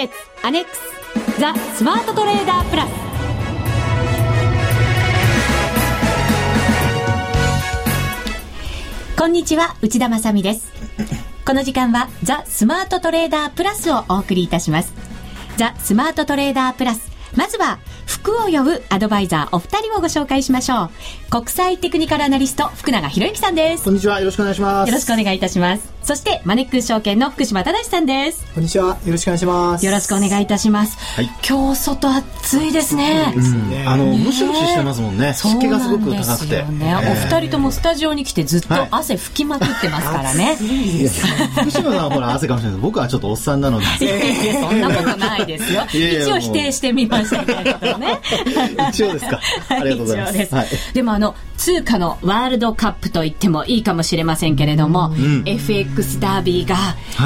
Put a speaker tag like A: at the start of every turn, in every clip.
A: 決アネックスザ・スマートトレーダープラス。こんにちは内田まさです。この時間はザ・スマートトレーダープラスをお送りいたします。ザ・スマートトレーダープラス。まずは服を呼ぶアドバイザーお二人をご紹介しましょう。国際テクニカルアナリスト福永博之さんです。
B: こんにちは。よろしくお願いします。
A: よろしくお願いいたします。そしてマネックス証券の福島正さんです。
B: こんにちは。よろしくお願いします。
A: よろしくお願いいたします、はい、今日外暑いですね、
C: うん、あのムシムシしてますもんね。湿気がすごく高くて、
A: ね、お二人ともスタジオに来てずっと汗拭きまくってますからね、
C: はい、福島さんはほら汗かもしれない僕はちょっとおっさんなので。
A: そんなことないですよ。一応否定してみましたけどね
C: 一応ですか。ありがとうございます、はい、
A: でもあの通貨のワールドカップと言ってもいいかもしれませんけれども、うん、FX ダービーが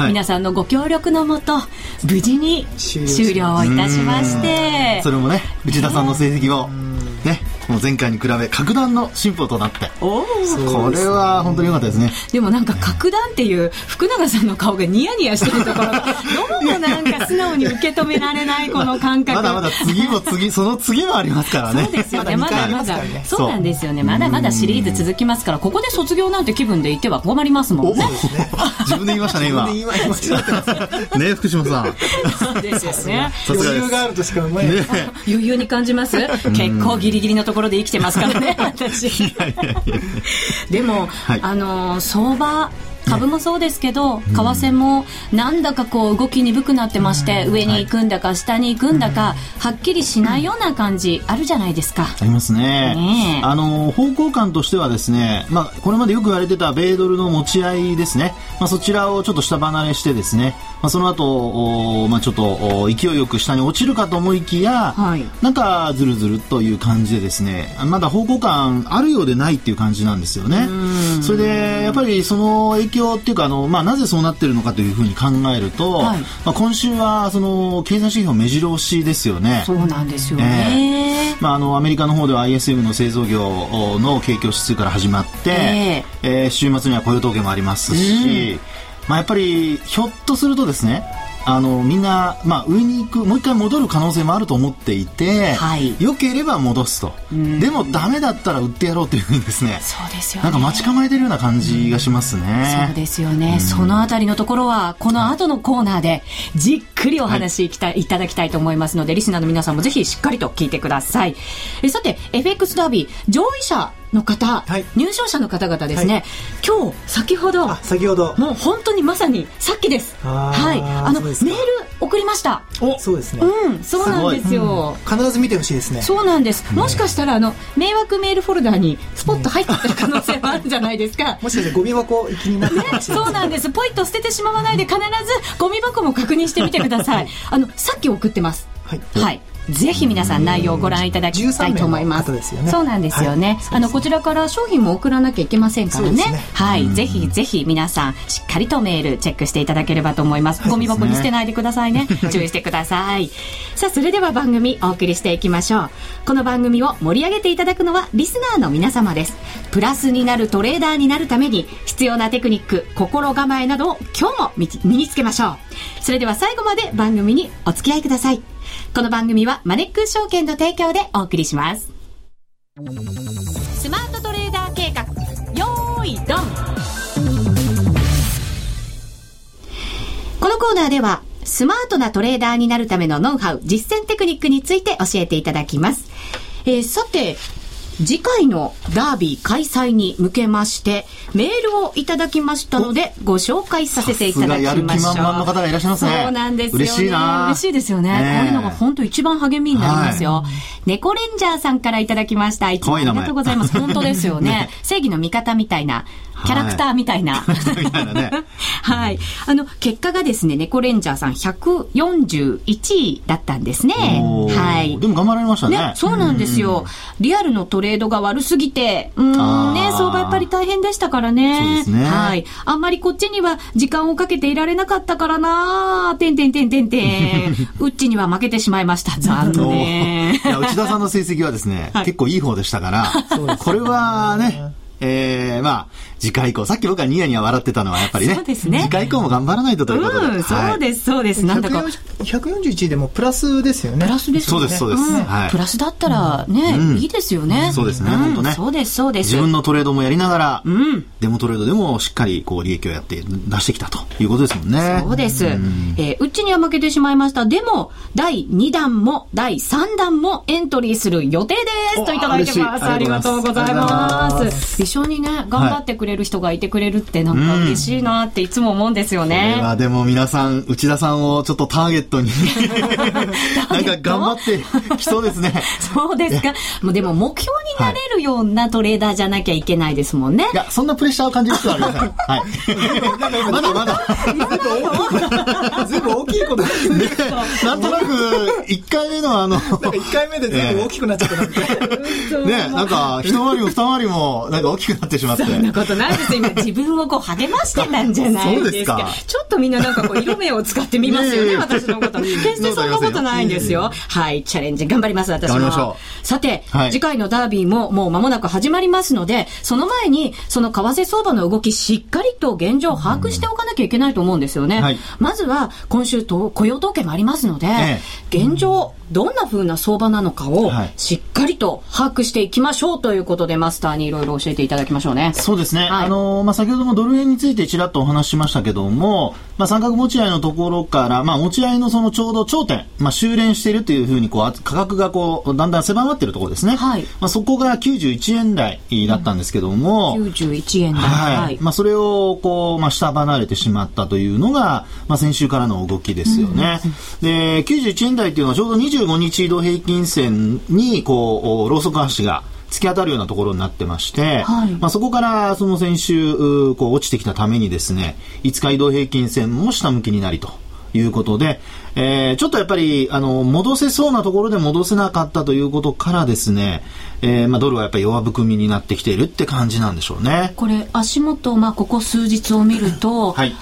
A: 皆さんのご協力のもと、無事に終了いたしまして、
C: それもね内田さんの成績を。ねもう前回に比べ格段の進歩となって。これは本当に良かったですね。
A: でもなんか格段っていう福永さんの顔がニヤニヤしてるところが どうもなんか素直に受け止められないこの感覚。
C: まだまだ次も次その次もありますからね。
A: そうですよね。まだまだそう。なんですよね。まだまだシリーズ続きますからここで卒業なんて気分で言っては困りますもんね。
C: 自分で言いましたね今。ね福島さん。
A: そうですよね。
B: 余裕があるとしか思えない、
A: 余裕に感じます？結構ギリギリのところで生きてますからね 私。でも、はい、あの相場株もそうですけど、為替もなんだかこう動き鈍くなってまして、上に行くんだか下に行くんだか、はっきりしないような感じあるじゃないですか。
C: ありますね。ねあの方向感としてはですね、まあこれまでよく言われてた米ドルの持ち合いですね。まあそちらをちょっと下離れしてですね、まあその後まあちょっと勢いよく下に落ちるかと思いきや、はい、なんかずるずるという感じでですね、まだ方向感あるようでないっていう感じなんですよね。それでやっぱりその影響況っていうかあの、まあ、なぜそうなってるのかというふうに考えると、はい、まあ、今週はその経済指標目白押しですよね。
A: そうなんですよね、
C: えー、まあ、あのアメリカの方では ISM の製造業の景況指数から始まって、えー、えー、週末には雇用統計もありますし、うん、まあ、やっぱりひょっとするとですねあのみんな、まあ、上に行くもう一回戻る可能性もあると思っていて、はい、よければ戻すと、でもダメだったら売ってやろうというふうにですね
A: そうですよ、
C: ね、なんか待ち構えてるような感じがしますね、
A: そうですよね、そのあたりのところはこの後のコーナーでじっくりお話いきた、はい、いただきたいと思いますのでリスナーの皆さんもぜひしっかりと聞いてください。えさて FX ダービー上位者の方、はい、入賞者の方々ですね、はい、今日先ほど
B: 先ほど。
A: もう本当にまさにさっきです。はい。あのメール送りました。
B: おそうですね。
A: うんそうなんですよ、
B: うん、必ず見てほしいですね。
A: そうなんです、もしかしたらあの迷惑メールフォルダーにスポット入ってる可能性もあるんじゃないですか。
B: もしかしてゴミ箱気になってね
A: そうなんです。ポイッと捨ててしまわないで必ずゴミ箱も確認してみてください。あのさっき送ってます。はい、はいぜひ皆さん内容をご覧いただきたいと思います。すね、そうなんですよね。はい、あのこちらから商品も送らなきゃいけませんからね。ねはい、ぜひぜひ皆さんしっかりとメールチェックしていただければと思います。ゴミ箱に捨てないでくださいね。注意してください。さあそれでは番組お送りしていきましょう。この番組を盛り上げていただくのはリスナーの皆様です。プラスになるトレーダーになるために必要なテクニック、心構えなどを今日も身につけましょう。それでは最後まで番組にお付き合いください。この番組はマネックス証券の提供でお送りします。スマートトレーダー計画、よーいドンこのコーナーでは、スマートなトレーダーになるためのノウハウ、実践テクニックについて教えていただきます。えー、さて、次回のダービー開催に向けまして、メールをいただきましたので、ご紹介させていただきましょ
C: の方がいらっしゃいますね。
A: そうなんですよ、ね。
C: 嬉しいな
A: 嬉しいですよね。ねこういうのが本当一番励みになりますよ。はい、猫レンジャーさんからいただきました。いつもありがとうございます。本当ですよねね、正義の味方みたいなキャラクターみたいな。はい。あの、結果がですね、猫レンジャーさん141位だったんですね。はい。
C: でも頑張られましたね。ね
A: そうなんですよ。リアルのトレードが悪すぎて、うん、ね、相場やっぱり大変でしたからね。そうですね。はい。あんまりこっちには時間をかけていられなかったからなてんてんてんてんてん。うっちには負けてしまいました。残念。い
C: や、内田さんの成績はですね、はい、結構いい方でしたから、これはね、ええー、まあ、次回以降、さっき僕はニヤニヤ笑ってたのはやっぱりね。
A: そうですね。
C: 次回以降も頑張らないとということで。
A: うん、そうです、そうです。なんだか。
B: 141でもプラスですよね。
A: プラスです
C: よね。そうです、そうです。
A: はい。プラスだったらね、いいですよね。
C: そうですね、本当ね。
A: そうです、そうです。
C: 自分のトレードもやりながら、うん、デモトレードでもしっかりこう利益をやって出してきたということですもんね。
A: そうです。うえうちには負けてしまいました。でも、第2弾も第3弾もエントリーする予定ですといただいてます。ありがとうございます。一緒にね、頑張ってくれる人がいてくれるってなんか嬉しいなっていつも思うんですよね。
C: うん、でも皆さん、内田さんをちょっとターゲットに なんか頑張ってきそうですね。
A: そうですか。もうでも目標になれるようなトレーダーじゃなきゃいけないですもんね。
C: いや、そんなプレッシャーを感じる人はありません。はい。まだまだ。
B: 全部大きいこと
C: なんとなく、1回目のあの、
B: 1回目で全部大きくなっちゃったなんて。
C: ね、なんか、一回りも二回りも、なんか大きくなってしまって。そ
A: んなことないです今 自分をこう励ましてたんじゃないですか。ちょっとみんななんかこう、色目を使ってみますよね、私のこと。決してそんなことないんですよ。はい、チャレンジ頑張ります、私も。さて、次回のダービーももう間もなく始まりますので、その前に、その為替相場の動き、しっかりと現状を把握しておかなきゃいけないと思うんですよね。はい、まずは、今週と雇用統計もありますので、ええ、現状、どんな風な相場なのかをしっかりと把握していきましょうということで、マスターにいろいろ教えていただきましょうね。
C: そうですね。はい、あのまあ、先ほどもドル円についてちらっとお話ししましたけども、まあ、三角持ち合いのところから、まあ、持ち合いのそのちょうど頂点、まあ、修練しているというふうに、こう、価格がこう、だんだん狭まっているところですね。はい。まあ、そこが91円台だったんですけども、
A: うん、91円台。
C: はい。はい、まあ、それを、こう、まあ、下離れてしまったというのが、まあ、先週からの動きですよね。うん、で、91円台っていうのはちょうど25日移動平均線に、こう、ローソク足が、突き当たるようなところになってまして、はい、まあ、そこからその先週こう落ちてきたためにですね5日移動平均線も下向きになりということで、えー、ちょっとやっぱりあの戻せそうなところで戻せなかったということからですね、えーまあ、ドルはやっぱり弱含みになってきているって感じなんでしょうね。
A: これ足元、まあ、ここ数日を見ると、はい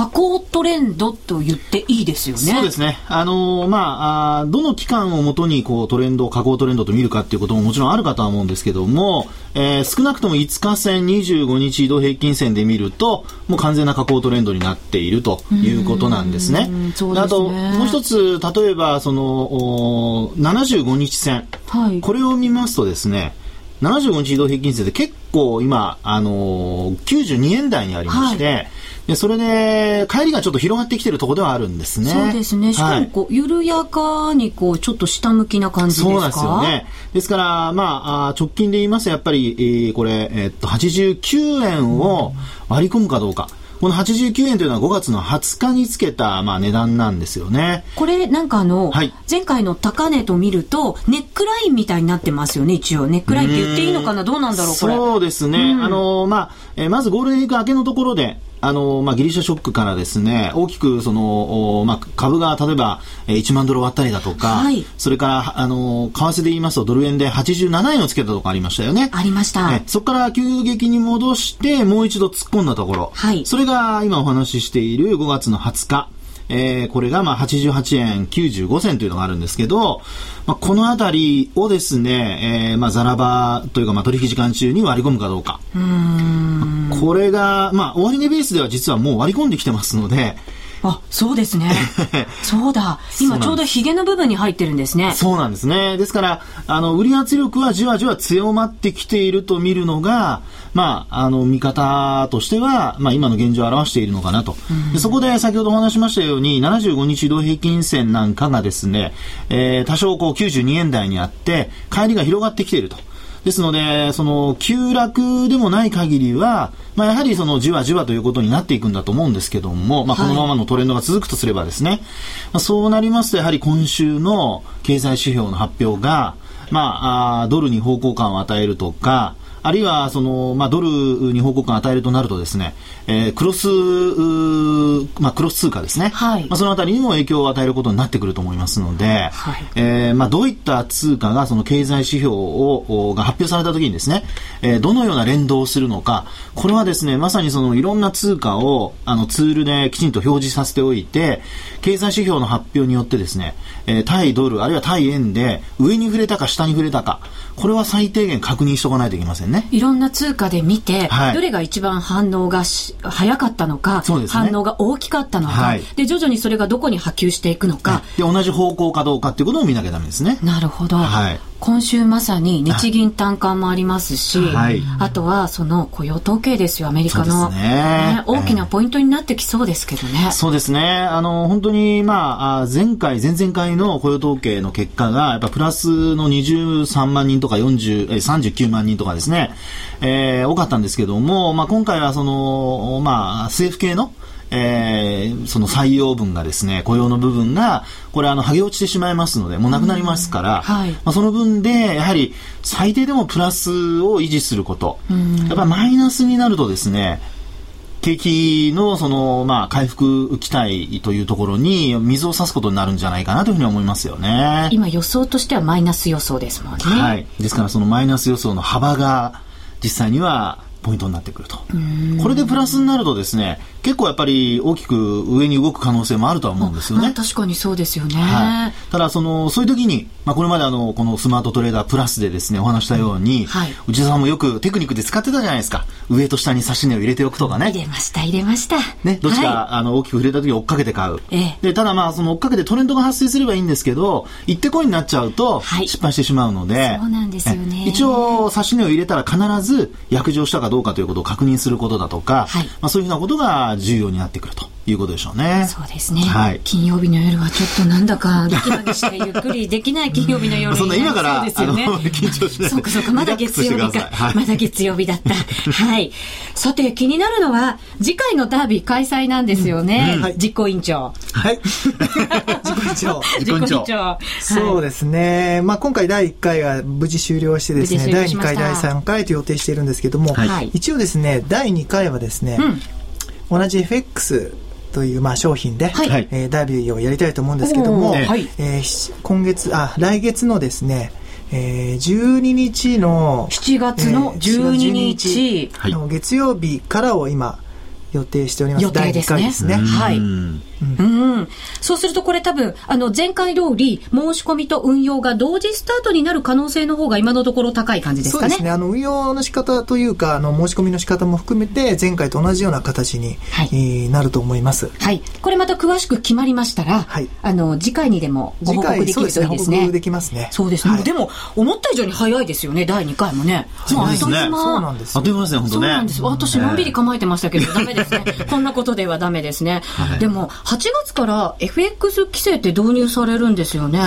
A: 下降トレンドと言っていいですよね。
C: そうですね。あのー、まあ、どの期間をもとにこうトレンド、下降トレンドと見るかっていうことももちろんあるかとは思うんですけども、えー、少なくとも5日線、25日移動平均線で見ると、もう完全な下降トレンドになっているということなんですね。すねあと、もう一つ、例えば、その、75日線、はい、これを見ますとですね、75日移動平均線で結構今、あのー、92円台にありまして、はいでそれで帰りがちょっと広がってきてるところではあるんですね。
A: そうですね。しかもこう、はい、緩やかにこうちょっと下向きな感じですか？
C: そうなんですよね。ですからまあ直近で言いますとやっぱり、えー、これえー、っと89円を割り込むかどうか。うんこの89円というのは5月の20日につけた、まあ、値段なんですよね。
A: これなんかあの、はい、前回の高値と見るとネックラインみたいになってますよね一応ネックラインって言っていいのかな？どうなんだろうこれ
C: そうですね、うん、あのまあ、えー、まずゴールデンウィーク明けのところであの、まあ、ギリシャショックからですね、大きく、その、まあ、株が例えば、1万ドル割ったりだとか、はい、それから、あの、為替で言いますと、ドル円で87円をつけたとこありましたよね。
A: ありました。
C: そこから急激に戻して、もう一度突っ込んだところ。はい。それが、今お話ししている5月の20日。えー、これがまあ88円95銭というのがあるんですけど、まあ、このあたりをですね、えー、まあザラバというかまあ取引時間中に割り込むかどうか。うこれが、まあ終値ベースでは実はもう割り込んできてますので、
A: あ、そうですね。そうだ。今ちょうどヒゲの部分に入ってるんですね。
C: そうなんですね。ですから、あの、売り圧力はじわじわ強まってきていると見るのが、まあ、あの、見方としては、まあ、今の現状を表しているのかなと。でそこで先ほどお話しましたように、75日移動平均線なんかがですね、えー、多少こう92円台にあって、帰りが広がってきていると。ですので、その、急落でもない限りは、まあ、やはりその、じわじわということになっていくんだと思うんですけども、まあ、このままのトレンドが続くとすればですね、はい、まあ、そうなりますと、やはり今週の経済指標の発表が、まあ、あドルに方向感を与えるとか、あるいはその、まあ、ドルに報告感を与えるとなるとですね、えー、クロス、まあ、クロス通貨ですね、はい。まあ、そのあたりにも影響を与えることになってくると思いますので、はい、えー、まあ、どういった通貨がその経済指標をが発表されたときにですね、えー、どのような連動をするのか、これはですね、まさにそのいろんな通貨をあのツールできちんと表示させておいて、経済指標の発表によってですね、えー、対ドル、あるいは対円で上に触れたか下に触れたか、これは最低限確認しておかないといけませんんね。
A: いろんな通貨で見て、はい、どれが一番反応が早かったのか、ね、反応が大きかったのか、はい、で、徐々にそれがどこに波及していくのか。
C: で、同じ方向かどうかっていうことを見なきゃダメですね。
A: なるほど。はい。今週まさに日銀短観もありますし、はい、あとはその雇用統計ですよ、アメリカの。ね、ね、大きなポイントになってきそうですけどね。
C: そうですね。あの、本当に、まあ、前回、前々回の雇用統計の結果が、やっぱプラスの23万人とか40、え39万人とかですね、えー、多かったんですけども、まあ、今回はその、まあ、政府系の、えー、その採用分がですね、雇用の部分が、これあの、剥げ落ちてしまいますので、もうなくなりますから、はい、まあ、その分で、やはり、最低でもプラスを維持すること。やっぱマイナスになるとですね、景気のその、まあ、回復期待というところに水を差すことになるんじゃないかなというふうに思いますよね。
A: 今予想としてはマイナス予想ですもんね。は
C: い。ですからそのマイナス予想の幅が実際にはポイントになってくると。これでプラスになるとですね、結構やっぱり大きく上に動く可能性もあるとは思うんですよね。まあ、
A: 確かにそうですよね。は
C: い、ただそのそういう時に、まあ、これまであのこのスマートトレーダープラスでですねお話したように、うんはい、内田さんもよくテクニックで使ってたじゃないですか。上と下に指し値を入れておくとかね。
A: 入れました入れました。
C: ねどっちか、はい、あの大きく触れた時追っかけて買う。ええ、でただまあその追っかけてトレンドが発生すればいいんですけど行ってこいになっちゃうと失敗してしまうので、
A: そうなんですよね。
C: 一応指し値を入れたら必ず約定したかどうかということを確認することだとか、はい、まあそういうふうなことが重要になってくる。るということでしょうね。
A: そうですね。はい、金曜日の夜はちょっとなんだかドキドキしてゆっくりできない金曜日の夜
C: そんな今から、ね、緊張しない。
A: そうかそうか、まだ月曜日か。はい、まだ月曜日だった。はい。さて、気になるのは、次回のダービー開催なんですよね。うんはい、実行委員長。
B: はい。実行委員長。
A: 実行委員長。
B: そうですね。まあ今回第1回が無事終了してですね、第2回、第3回と予定しているんですけども、はい、一応ですね、第2回はですね、うん同じ FX というまあ商品で、はい、えー、ダービーをやりたいと思うんですけども、はい、えー、今月あ来月のですねえー、12日の
A: 7月の12日
B: の月曜日からを今予定しております。
A: 予定ですね。
B: ですね。
A: はい。うん。そうするとこれ多分、あの、前回通り、申し込みと運用が同時スタートになる可能性の方が今のところ高い感じですかね。そうですね。
B: あの、運用の仕方というか、あの、申し込みの仕方も含めて、前回と同じような形に、はい、なると思います。
A: はい。これまた詳しく決まりましたら、はい。あの、次回にでもご報告できるといいですね。
B: 報告できますね。
A: そうですね。はい、でも、思った以上に早いですよね、第2回もね。
C: そうですね。
B: そうなんです。
C: あっという間ですね、本当ね。そうなんです。
A: 私、のんびり構えてましたけど、ダメですね。こんなことではダメですね。はい、でも、8月から FX 規制って導入されるんですよね。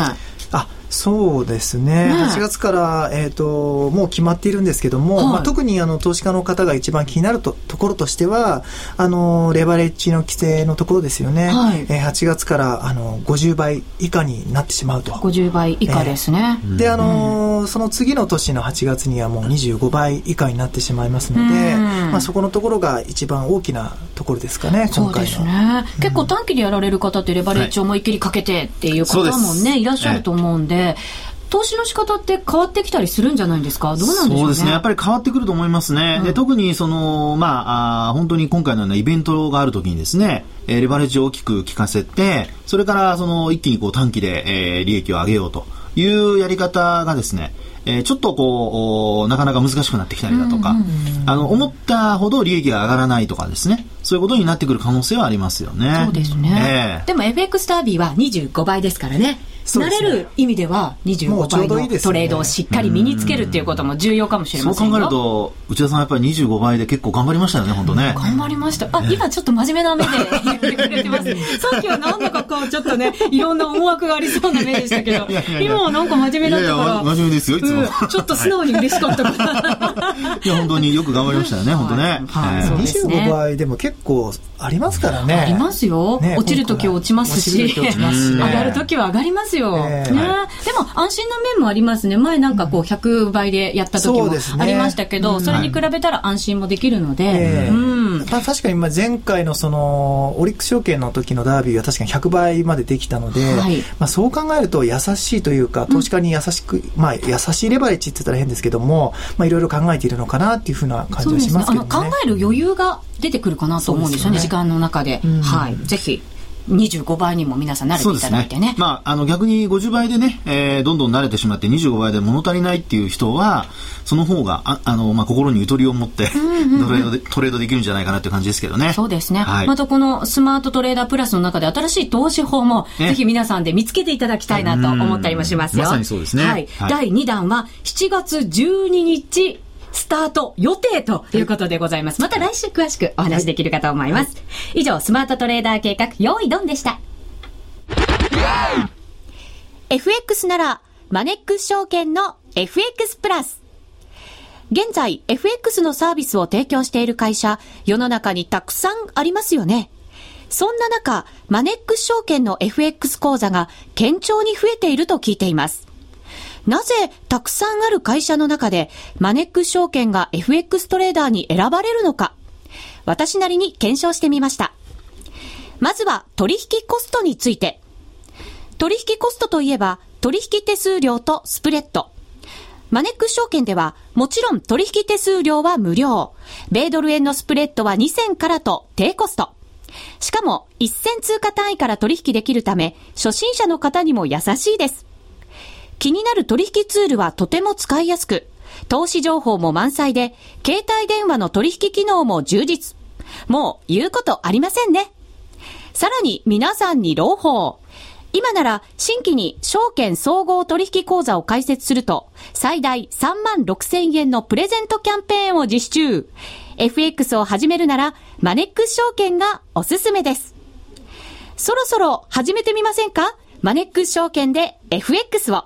B: あそうですね、ね8月から、えーと、もう決まっているんですけども、はい、まあ、特にあの投資家の方が一番気になるとところとしてはあのレバレッジの規制のところですよね、はい、えー、8月からあの50倍以下になってしまうと。
A: 50倍以下ですね、
B: えー、であのその次の年の8月にはもう25倍以下になってしまいますので、まあ、そこのところが一番大きなところですかね
A: そうですね、うん、結構短期でやられる方ってレバレッジを思いっきりかけてっていう方もね、はい、いらっしゃると思うんで、投資の仕方って変わってきたりするんじゃないですか？どうなんでしょう、ね、
C: そうですね。やっぱり変わってくると思いますね。うん、で特にその、まああ、本当に今回のようなイベントがあるときにですね、えー、レバレッジを大きく効かせて、それからその一気にこう短期で、えー、利益を上げようというやり方がですね、えー、ちょっとこう、なかなか難しくなってきたりだとか、あの、思ったほど利益が上がらないとかですね、そういうことになってくる可能性はありますよね。
A: そうですね。えー、でも FX ダービーは25倍ですからね。慣れる意味では25倍のトレードをしっかり身につけるっていうことも重要かもしれません
C: そう考えると内田さんやっぱり25倍で結構頑張りましたよね本当ね。
A: 頑張りました。あ今ちょっと真面目な目で言ってくれてます。さっきはなんだかこうちょっとねいろんな思惑がありそうな目でしたけど。今はなんか真面目だったから。
C: 真面目ですよいつも、うん、
A: ちょっと素直に嬉しかった
C: から。いや本当によく頑張りましたよね本当ね、
B: はい。はい、25倍でも結構ありますからね。
A: ありますよ、ね、落ちる時は落ちますし。上がる時は上がりますよ、ね。でも安心な面もありますね。前なんかこう100倍でやった時もありましたけど、そ、ね,、れに比べたら安心もできるので。うん、
B: まあ、確かに前回のそのオリックス証券の時のダービーは確かに100倍までできたので、はい、まあ、そう考えると優しいというか投資家に優しく、うん、まあ、優しいレバレッジって言ったら変ですけども、まあ、いろいろ考えているのかなっていうふうな感じはしますけどね。ね。
A: 考える余裕が出てくるかなと思うんですよね、ね時間の中で。うん、はい。ぜひ25倍にも皆さん慣れていただいてね。ね
C: まあ、あの逆に50倍でね、えー、どんどん慣れてしまって25倍で物足りないっていう人は、その方が、ああの、まあ、心にゆとりを持って、トレードで、トレードできるんじゃないかなっていう感じですけどね。
A: そうですね。はい、またこのスマートトレーダープラスの中で新しい投資法も、ぜひ皆さんで見つけていただきたいなと思ったりもしますよ。
C: まさにそうですね。
A: はい。はい、第2弾は7月12日、スタート予定ということでございます。また来週詳しくお話できるかと思います。以上、スマートトレーダー計画、用意ドンでした。FX なら、マネックス証券の FX プラス。現在、FX のサービスを提供している会社、世の中にたくさんありますよね。そんな中、マネックス証券の FX 講座が堅調に増えていると聞いています。なぜたくさんある会社の中でマネックス証券が FX トレーダーに選ばれるのか私なりに検証してみました。まずは取引コストについて。取引コストといえば取引手数料とスプレッド。マネックス証券ではもちろん取引手数料は無料。米ドル円のスプレッドは2000からと低コスト。しかも1000通貨単位から取引できるため初心者の方にも優しいです。気になる取引ツールはとても使いやすく、投資情報も満載で、携帯電話の取引機能も充実。もう言うことありませんね。さらに皆さんに朗報。今なら新規に証券総合取引口座を開設すると最大3万6千円のプレゼントキャンペーンを実施中。FX を始めるならマネックス証券がおすすめです。そろそろ始めてみませんか？マネックス証券で FX を。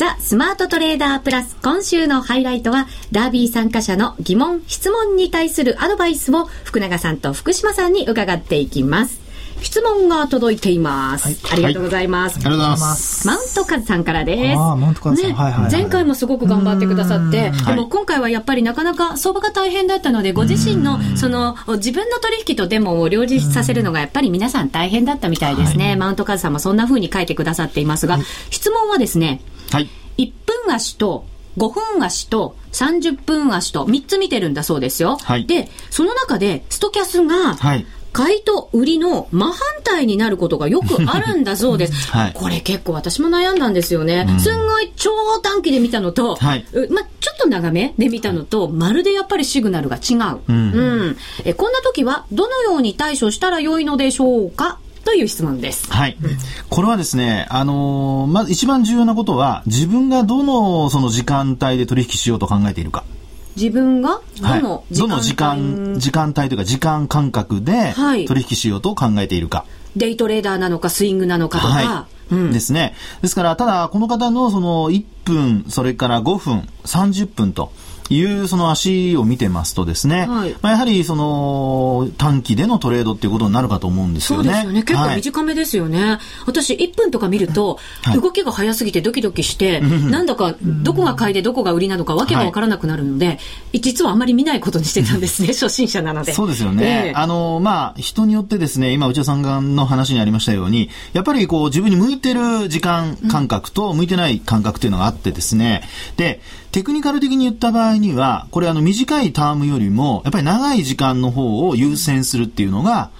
A: ザ・スマートトレーダープラス今週のハイライトはダービー参加者の疑問、質問に対するアドバイスを福永さんと福島さんに伺っていきます。質問が届いています。はい、ありがとうございます。
C: はい、ありがとうございます。
A: マウントカズさんからです。
B: あマウントカズさん、ねはいはいはい、
A: 前回もすごく頑張ってくださって、でも今回はやっぱりなかなか相場が大変だったので、ご自身のその自分の取引とデモを両立させるのがやっぱり皆さん大変だったみたいですね。マウントカズさんもそんな風に書いてくださっていますが、質問はですね、はい。1分足と5分足と30分足と3つ見てるんだそうですよ。はい、で、その中でストキャスが、買いと売りの真反対になることがよくあるんだそうです。はい、これ結構私も悩んだんですよね。うん、すんごい超短期で見たのと、はい、ま、ちょっと長めで見たのと、まるでやっぱりシグナルが違う。うん、うん、えこんな時はどのように対処したらよいのでしょうか？という質問です。
C: はい。これはですね、あのー、まず一番重要なことは、自分がどのその時間帯で取引しようと考えているか。
A: 自分がどの
C: 時間、はい、どの時間、時間帯というか時間感覚で取引しようと考えているか。
A: デイトレーダーなのかスイングなのかとか。は
C: いうん、ですね。ですから、ただ、この方のその1分、それから5分、30分と、いうその足を見てますとですね、はい、まあ、やはりその短期でのトレードっていうことになるかと思うんですよね。そうですよね。
A: 結構短めですよね。はい、私1分とか見ると、動きが早すぎてドキドキして、はい、なんだかどこが買いでどこが売りなのかわけがわからなくなるので、実はあんまり見ないことにしてたんですね、初心者なので。
C: そうですよね。えー、あの、まあ、人によってですね、今内田さんの話にありましたように、やっぱりこう自分に向いてる時間感覚と向いてない感覚っていうのがあってですね、で、テクニカル的に言った場合には、これあの短いタームよりも、やっぱり長い時間の方を優先するっていうのが、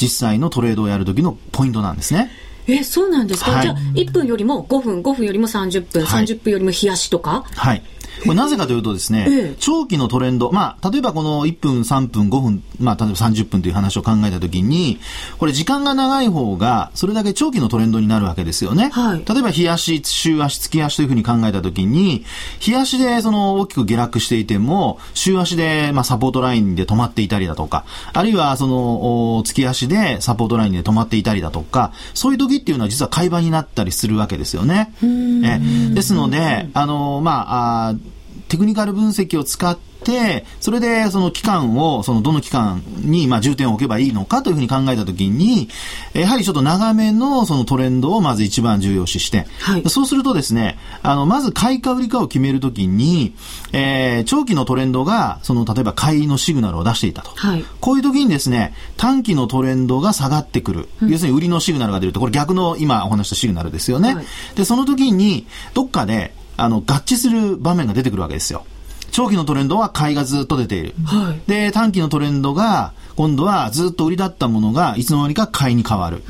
C: 実際のトレードをやるときのポイントなんですね。
A: え、そうなんですか、はい、じゃあ、1分よりも5分、5分よりも30分、はい、30分よりも冷やしとか？
C: はい。これなぜかというとですね、ええ、長期のトレンド、まあ、例えばこの1分、3分、5分、まあ、例えば30分という話を考えたときに、これ時間が長い方が、それだけ長期のトレンドになるわけですよね。はい、例えば、日足、週足、月足というふうに考えたときに、日足でその大きく下落していても、週足で、まあ、サポートラインで止まっていたりだとか、あるいはその、月足でサポートラインで止まっていたりだとか、そういう時っていうのは実は買い場になったりするわけですよね。えですので、あの、まあ、あテクニカル分析を使って、それでその期間を、そのどの期間にまあ重点を置けばいいのかというふうに考えたときに、やはりちょっと長めのそのトレンドをまず一番重要視して、はい、そうするとですね、あの、まず買いか売りかを決めるときに、えー、長期のトレンドが、その例えば買いのシグナルを出していたと。はい、こういうときにですね、短期のトレンドが下がってくる。うん、要するに売りのシグナルが出ると、これ逆の今お話したシグナルですよね。はい、で、その時に、どっかで、あの、合致する場面が出てくるわけですよ。長期のトレンドは買いがずっと出ている。はい、で、短期のトレンドが、今度はずっと売りだったものが、いつの間にか買いに変わる。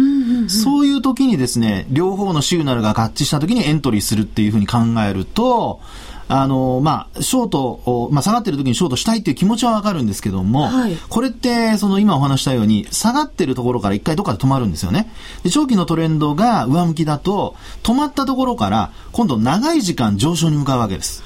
C: そういう時にですね、両方のシグナルが合致した時にエントリーするっていうふうに考えると、あの、まあ、ショート、まあ、下がってる時にショートしたいっていう気持ちはわかるんですけども、はい、これって、その今お話したように、下がってるところから一回どっかで止まるんですよね。で、長期のトレンドが上向きだと、止まったところから、今度長い時間上昇に向かうわけです。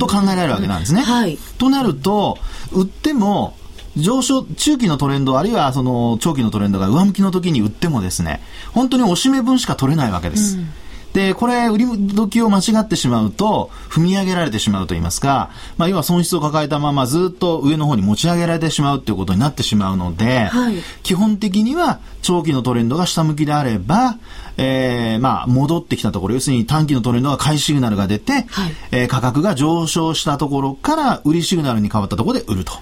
C: と考えられるわけなんですね。はい、となると、売っても、上昇、中期のトレンド、あるいはその長期のトレンドが上向きの時に売ってもですね、本当におしめ分しか取れないわけです。うんで、これ、売り時を間違ってしまうと、踏み上げられてしまうと言いますか、まあ、要は損失を抱えたままずっと上の方に持ち上げられてしまうということになってしまうので、はい、基本的には長期のトレンドが下向きであれば、えー、まあ、戻ってきたところ、要するに短期のトレンドが買いシグナルが出て、はい、えー、価格が上昇したところから売りシグナルに変わったところで売ると。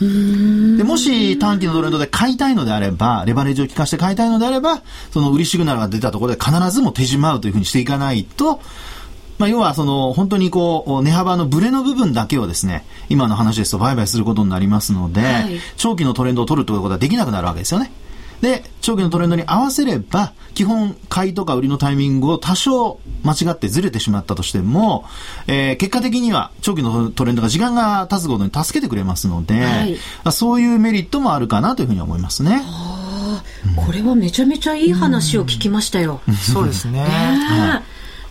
C: でもし短期のトレンドで買いたいのであれば、レバレッジを効かして買いたいのであれば、その売りシグナルが出たところで必ずも手締まうというふうにしていかないと、まあ、要はその本当にこう値幅のブレの部分だけをですね今の話ですと売買することになりますので、はい、長期のトレンドを取るということはできなくなるわけですよね。で、長期のトレンドに合わせれば、基本、買いとか売りのタイミングを多少間違ってずれてしまったとしても、えー、結果的には長期のトレンドが時間が経つごとに助けてくれますので、はい、そういうメリットもあるかなというふうに思いますね。
A: これはめちゃめちゃいい話を聞きましたよ。
B: うん、そうですね。はい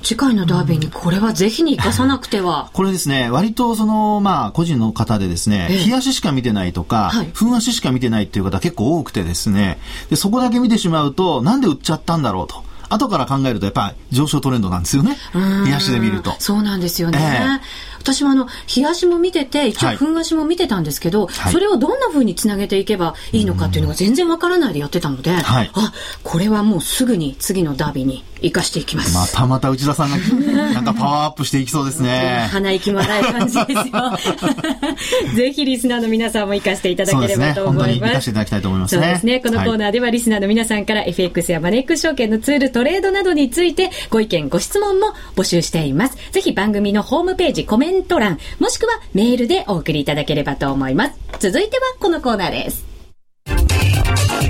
A: 次回のダービーにこれはぜひに生かさなくては。
C: これですね、割とその、まあ、個人の方でですね、日足しか見てないとか、はい、風足しか見てないっていう方結構多くてですね、で、そこだけ見てしまうと、なんで売っちゃったんだろうと。後から考えるとやっぱり上昇トレンドなんですよね。日足で見ると。
A: そうなんですよね。えー私もあの、日足も見てて、一応、粉足も見てたんですけど、はい、それをどんなふうにつなげていけばいいのかっていうのが全然わからないでやってたので、はい、あ、これはもうすぐに次のダービーに生かしていきます。
C: またまた内田さんが、なんかパワーアップしていきそうですね。
A: 鼻息も荒い感じですよ。ぜひリスナーの皆さんも生かしていただければと思います。ね、
C: 生かしていただきたいと思いますね。
A: そうですね。このコーナーではリスナーの皆さんから FX やマネックス証券のツール、トレードなどについてご意見、ご質問も募集しています。ぜひ番組のホームページ、コメント欄、もしくはメールでお送りいただければと思います。続いてはこのコーナーです。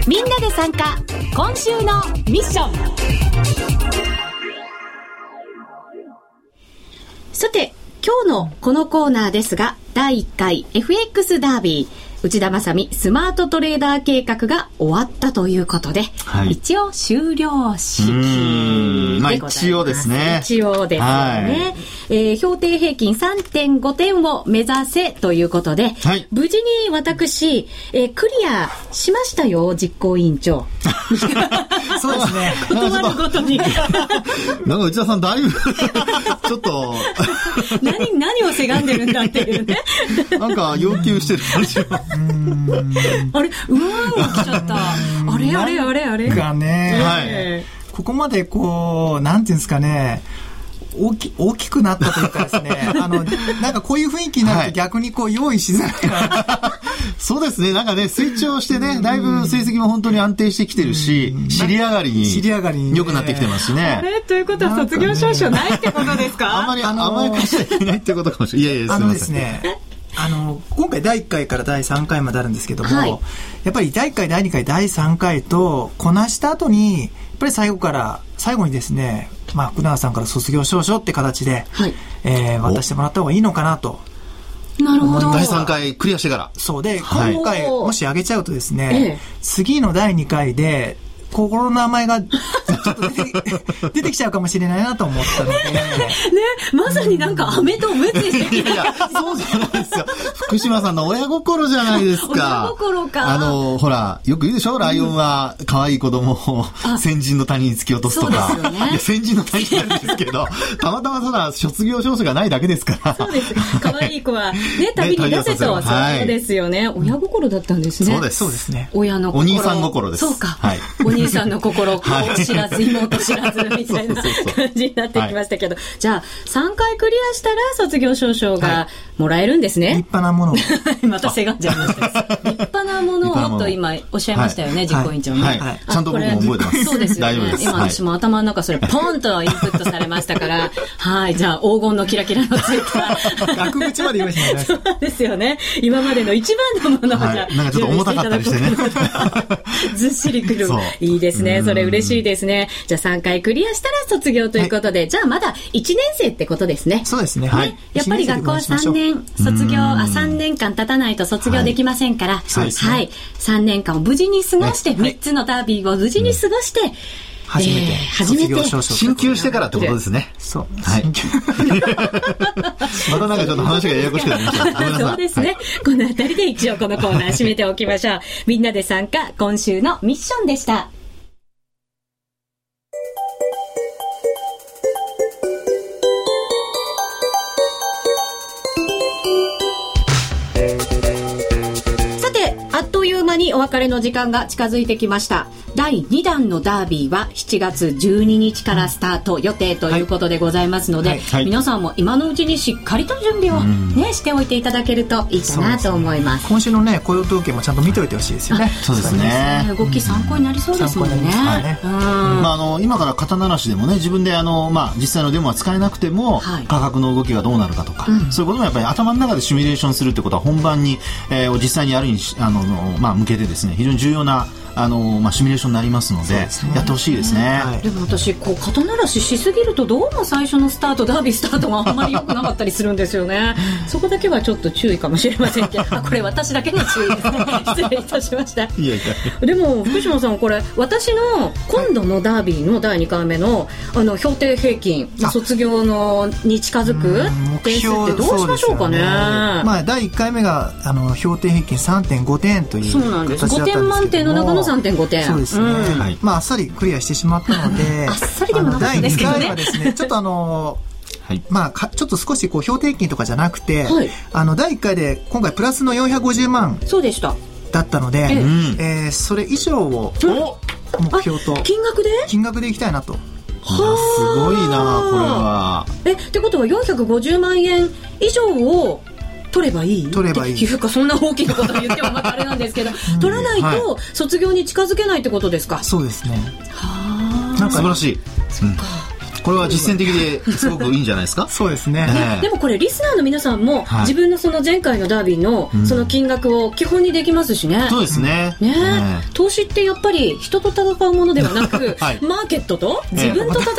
A: みんなで参加、今週のミッション。さて、今日のこのコーナーですが、第1回 FX ダービー。内田正美スマートトレーダー計画が終わったということで、はい、一応終了式
C: まあ一応ですね。
A: 一応ですね。はい、えー、標定平均3.5点を目指せということで、はい、無事に私、えー、クリアしましたよ、実行委員長。
B: そうですね。
A: 断るごとに。なん
C: か内田さんだいぶちょっと
A: 何、何をせがんでるんだっていうね。
C: なんか要求してる感じは。
A: あれ？うわー来ちゃった。あれあれあれあれ
B: がね、はい。ここまでこう、なんていうんですかね、大き大きくなったというかですね、あの、なんかこういう雰囲気になると逆にこう用意しづらい。
C: そうですね、なんかね、成長してね、だいぶ成績も本当に安定してきてるし、尻上がりに、尻上がりに、良くなってきてますしね。
A: あれ？ということは卒業証書ないってことですか？
C: あんまり甘やかしちゃいけないってことかもしれない。いやいや、すみません。あのですね、
B: あの今回第1回から第3回まであるんですけども、はい、やっぱり第1回第2回第3回とこなした後にやっぱり最後から最後にですね、まあ、福永さんから卒業証書って形で、はい、えー、渡してもらった方がいいのかなと。
A: なるほど。
C: 第3回クリアしてから。
B: そうで、今回、もし上げちゃうとですね、次の第2回で、心の名前がちょっと出て 出てきちゃうかもしれないなと思ったので。ね、
A: まさになんか飴とムチして
C: いやいや、そうじゃないですよ。福島さんの親心じゃないですか。
A: 親心か。
C: あの、ほら、よく言うでしょ？ライオンは可愛い子供を先人の谷に突き落とすとか。
A: ね、いや、
C: 先人の谷なんですけど、たまたまただ卒業証書がないだけですか
A: ら。そうです。可愛い子は、ね、旅に出せと、そうですよね。親心だったんですね。
C: そうです。
B: そうですね。
A: 親の
C: 心。お兄さん心です。
A: そうか。はい。お兄さんの心、顔知らず、妹知らず、みたいな感じになってきましたけど、じゃあ、3回クリアしたら卒業証書がもらえるんですね。
B: 立派なものを。
A: またせがんじゃいました。立 のをと今おっしゃいましたよね、実行委員長ね。
C: はい。ちゃんと僕も覚えてます。
A: そうですよね。今私も頭の中それポンとインプットされましたから、はい、じゃあ黄金のキラキラのつい
B: た。額縁まで言いましたね。
A: そうですよね。今までの一番のものをじゃ
C: あ、なんかちょっと重たかったりしてね。
A: ずっしりくる。いいですね。それ嬉しいですね。じゃあ3回クリアしたら卒業ということで、じゃあまだ1年生ってことですね。
B: そうですね。
A: はい。やっぱり学校3年、卒業、あ、3年間経たないと卒業できませんから、はい。はい。3年間を無事に過ごして、3つのダービーを無事に過ごして、
B: 初めて、えー、
A: 初めて
C: 進級してからってことですね。
B: そう。
C: はい。またなんかちょっと話がややこしくなりました。
A: そうですね、はい、この辺りで一応このコーナー締めておきましょう。みんなで参加、今週のミッションでした。にお別れの時間が近づいてきました。第2弾のダービーは7月12日からスタート予定ということでございますので、はいはい、皆さんも今のうちにしっかりと準備をね、しておいていただけるといいかなと思います、
B: ね、今週のね雇用統計もちゃんと見ておいてほしいですよね。
C: そうですね。
A: 動き参考になりそうですもんね、ね
C: まあ、あの今から刀なしでもね自分であの、まあ、実際のデモは使えなくても、はい、価格の動きがどうなるかとか、うん、そういうこともやっぱり頭の中でシミュレーションするってことは本番に、えー、実際にやるにあの、まあ、向けてですね非常に重要なあのまあ、シミュレーションになりますので、ね、やってほしいですね、はい、
A: でも私こう肩慣らししすぎるとどうも最初のスタートダービースタートがあんまり良くなかったりするんですよね。そこだけはちょっと注意かもしれません。け どあこれ私だけの注意ですね。失礼いたしました。いやいや。でも福島さんこれ私の今度のダービーの第2回目のあの標定平均、まあ、卒業のに近づく点数ってどうしましょうかね、ね、
B: まあ、第1回目があの標定平均3.5点という
A: そうなんです。5点満点の中の3.5点
B: そうですね、うん。はい、まああっさりクリアしてしまったので
A: あっさりでもなかったですけどね。第2回はですね
B: ちょっとあのはい、まあちょっと少しこう標定金とかじゃなくて、はい、あの第1回で今回プラスの450万
A: そうでした。
B: だったので、ええ。えー、それ以上を目標と。
A: 金額で？
B: 金額でいきたいなと。
C: はすごいなこれは。
A: えってことは450万円以上を取ればいい？
B: 取ればいい。
A: いうかそんな大きなこと言ってもまたあれなんですけど、うん、取らないと卒業に近づけないってことですか、
B: そうですね。
C: はあ。素晴らしい、そっか、これは実践的ですごくいいんじゃないですか？
B: そうですね、
A: ね、でもこれリスナーの皆さんも、はい、自分のその前回のダービーのその金額を基本にできますしね、
C: うん、そうですね。
A: ね、ね、投資ってやっぱり人と戦うものではなく、はい、マーケットと自分と戦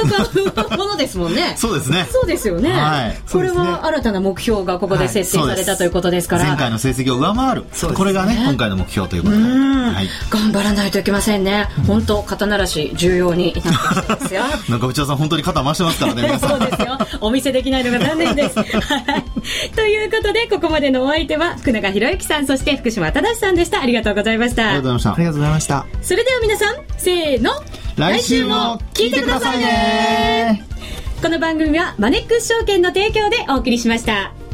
A: うものですもんね。
C: そうですね。
A: そうですよね、はい、これは新たな目標がここで設定されたということですから、
C: 前回の成績を上回る。これがね今回の目標ということで、
A: はい、頑張らないといけませんね。本当肩慣らし重要になってきてますよ。
C: なんか内田さん本当に肩回してますからね
A: そうですよ。お見せできないのが残念です。はい。ということで、ここまでのお相手は、福永博之さん、そして福島忠さんでした。ありがとうございました。
C: ありがとうございました。
B: ありがとうございました。
A: それでは皆さん、せーの。
C: 来週も聞いてくださいね。
A: この番組はマネックス証券の提供でお送りしました。